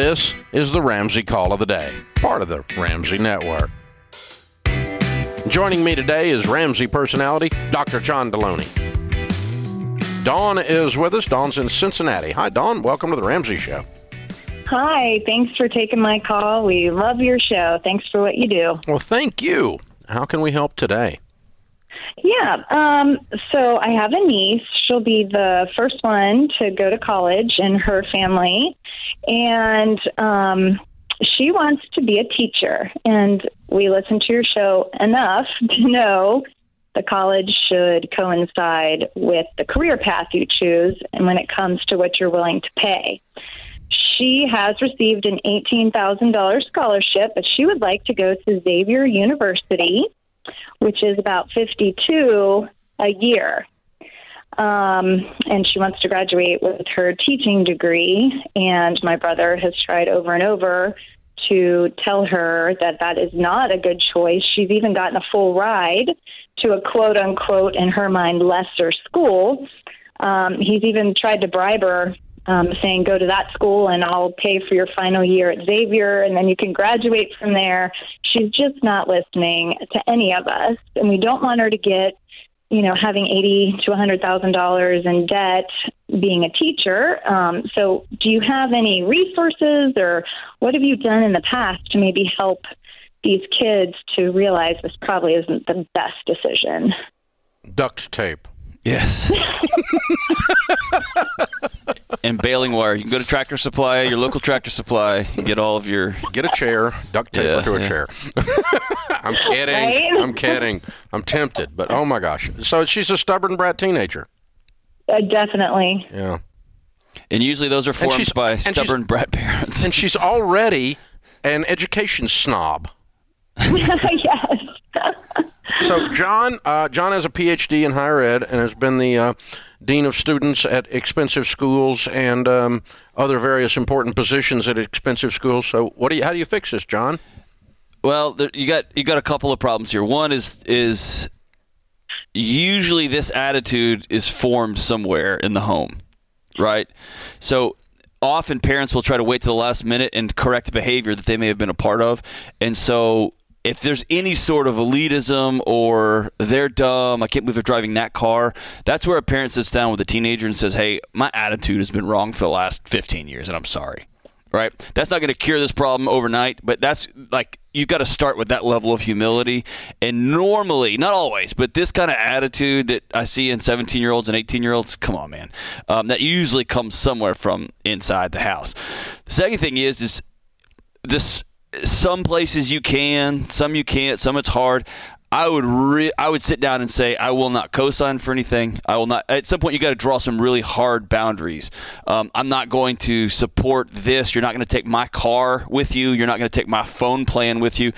This is the Ramsey Call of the Day, part of the Ramsey Network. Joining me today is Ramsey personality Dr. John Delony. Dawn is with us. Dawn's in Cincinnati. Hi, Dawn. Welcome to the Ramsey Show. Hi, thanks for taking my call. We love your show. Thanks for what you do. Well, thank you. How can we help today? Yeah, um, so I have a niece. She'll be the first one to go to college in her family. And um, she wants to be a teacher. And we listen to your show enough to know the college should coincide with the career path you choose and when it comes to what you're willing to pay. She has received an $18,000 scholarship, but she would like to go to Xavier University, which is about 52 a year. Um, and she wants to graduate with her teaching degree. And my brother has tried over and over to tell her that that is not a good choice. She's even gotten a full ride to a quote unquote, in her mind, lesser school. Um, he's even tried to bribe her um, saying, go to that school and I'll pay for your final year at Xavier and then you can graduate from there. She's just not listening to any of us. And we don't want her to get, you know, having eighty to a hundred thousand dollars in debt being a teacher. Um, so, do you have any resources, or what have you done in the past to maybe help these kids to realize this probably isn't the best decision? Duct tape. Yes. and baling wire. You can go to Tractor Supply, your local Tractor Supply, and get all of your. Get a chair, duct tape Yeah, her to a yeah. chair. I'm kidding. Right? I'm kidding. I'm tempted, but oh my gosh. So she's a stubborn brat teenager. Uh, definitely. Yeah. And usually those are formed by stubborn brat parents. And she's already an education snob. yes. So John, uh, John has a PhD in higher ed and has been the uh, dean of students at expensive schools and um, other various important positions at expensive schools. So, what do you? How do you fix this, John? Well, there, you got you got a couple of problems here. One is is usually this attitude is formed somewhere in the home, right? So often parents will try to wait to the last minute and correct behavior that they may have been a part of, and so if there's any sort of elitism or they're dumb, I can't believe they're driving that car, that's where a parent sits down with a teenager and says, "Hey, my attitude has been wrong for the last 15 years, and I'm sorry." right? That's not going to cure this problem overnight, but that's like you've got to start with that level of humility. And normally, not always, but this kind of attitude that I see in 17 year olds and 18 year olds, come on, man, um, that usually comes somewhere from inside the house. The second thing is, is this some places you can, some you can't, some it's hard. I would re- I would sit down and say I will not co-sign for anything. I will not. At some point, you got to draw some really hard boundaries. Um, I'm not going to support this. You're not going to take my car with you. You're not going to take my phone plan with you.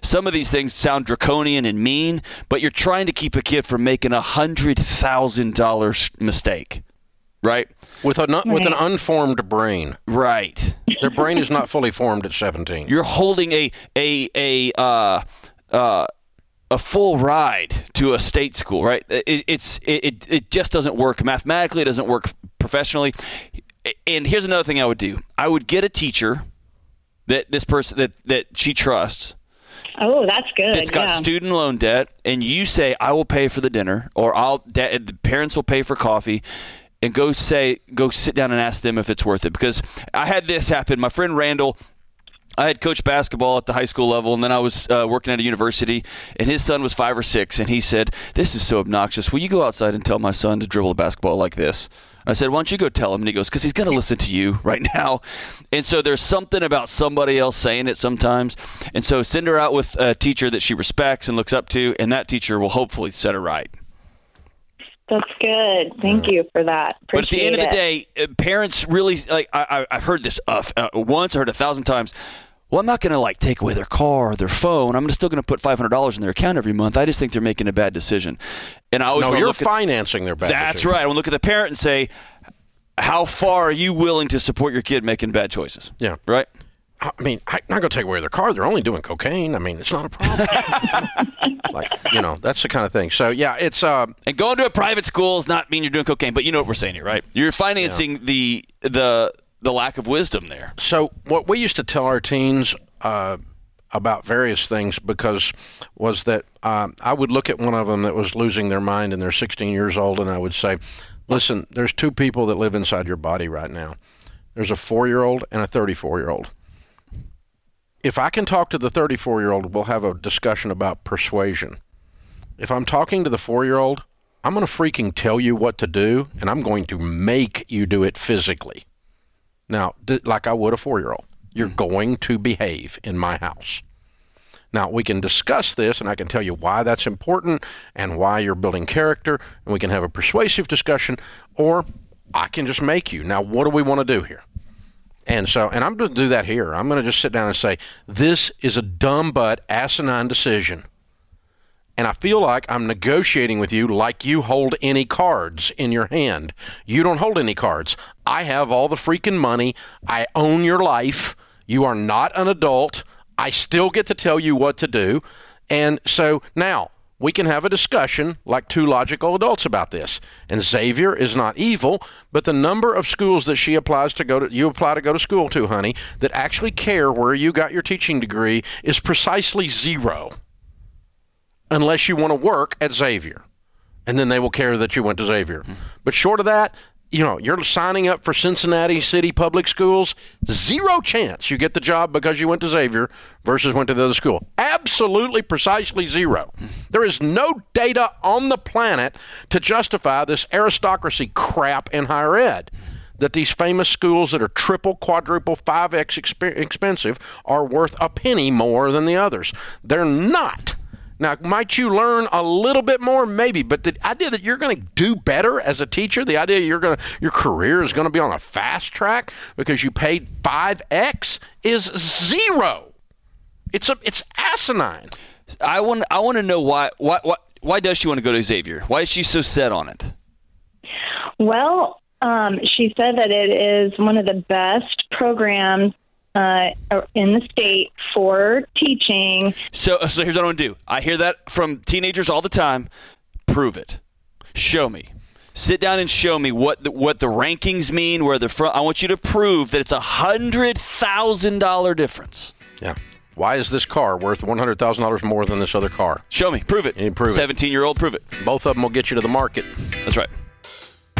Some of these things sound draconian and mean, but you're trying to keep a kid from making a hundred thousand dollars mistake, right? With a nu- with an unformed brain, Right. Their brain is not fully formed at 17. You're holding a a a uh, uh, a full ride to a state school, right? It, it's it, it it just doesn't work mathematically. It doesn't work professionally. And here's another thing I would do: I would get a teacher that this person that that she trusts Oh, that's good. It's got yeah. student loan debt, and you say, "I will pay for the dinner," or "I'll da- the parents will pay for coffee," and go say, go sit down and ask them if it's worth it. Because I had this happen. My friend Randall. I had coached basketball at the high school level, and then I was uh, working at a university, and his son was five or six, and he said, "This is so obnoxious. Will you go outside and tell my son to dribble a basketball like this?" I said, "Why don't you go tell him?" And he goes, "Because he's going to listen to you right now." And so there's something about somebody else saying it sometimes, and so send her out with a teacher that she respects and looks up to, and that teacher will hopefully set her right. That's good. Thank you for that. But at the end of the day, uh, parents really like I, I, I've heard this uh, uh, once, I heard a thousand times. Well, I'm not going to like take away their car or their phone. I'm still going to put five hundred dollars in their account every month. I just think they're making a bad decision. And I always no, you're look at- financing their bad That's decision. right. I want to look at the parent and say, how far are you willing to support your kid making bad choices? Yeah. Right. I mean, I'm not going to take away their car. They're only doing cocaine. I mean, it's not a problem. like, you know, that's the kind of thing. So, yeah, it's uh, And going to a private school is not mean you're doing cocaine, but you know what we're saying here, right? You're financing the the the lack of wisdom there. So, what we used to tell our teens uh, about various things because was that uh, I would look at one of them that was losing their mind and they're 16 years old, and I would say, "Listen, there's two people that live inside your body right now. There's a four-year-old and a 34-year-old. If I can talk to the 34-year-old, we'll have a discussion about persuasion. If I'm talking to the four-year-old, I'm going to freaking tell you what to do, and I'm going to make you do it physically." Now, like I would a four year old, you're mm. going to behave in my house. Now, we can discuss this, and I can tell you why that's important and why you're building character, and we can have a persuasive discussion, or I can just make you. Now, what do we want to do here? And so, and I'm going to do that here. I'm going to just sit down and say, this is a dumb but asinine decision and I feel like I'm negotiating with you like you hold any cards in your hand. You don't hold any cards. I have all the freaking money. I own your life. You are not an adult. I still get to tell you what to do. And so now we can have a discussion like two logical adults about this. And Xavier is not evil, but the number of schools that she applies to go to you apply to go to school to, honey, that actually care where you got your teaching degree is precisely zero unless you want to work at Xavier. And then they will care that you went to Xavier. Mm-hmm. But short of that, you know, you're signing up for Cincinnati City Public Schools, zero chance you get the job because you went to Xavier versus went to the other school. Absolutely, precisely zero. There is no data on the planet to justify this aristocracy crap in higher ed. That these famous schools that are triple, quadruple, 5x exp- expensive are worth a penny more than the others. They're not. Now, might you learn a little bit more? Maybe, but the idea that you're going to do better as a teacher, the idea you're going to your career is going to be on a fast track because you paid five x is zero. It's a it's asinine. I want I want to know why why why why does she want to go to Xavier? Why is she so set on it? Well, um, she said that it is one of the best programs uh, in the state for teaching. So, so here's what I want to do. I hear that from teenagers all the time. Prove it. Show me. Sit down and show me what the, what the rankings mean. Where the front. I want you to prove that it's a hundred thousand dollar difference. Yeah. Why is this car worth one hundred thousand dollars more than this other car? Show me. Prove it. You prove Seventeen year old. Prove it. Both of them will get you to the market. That's right.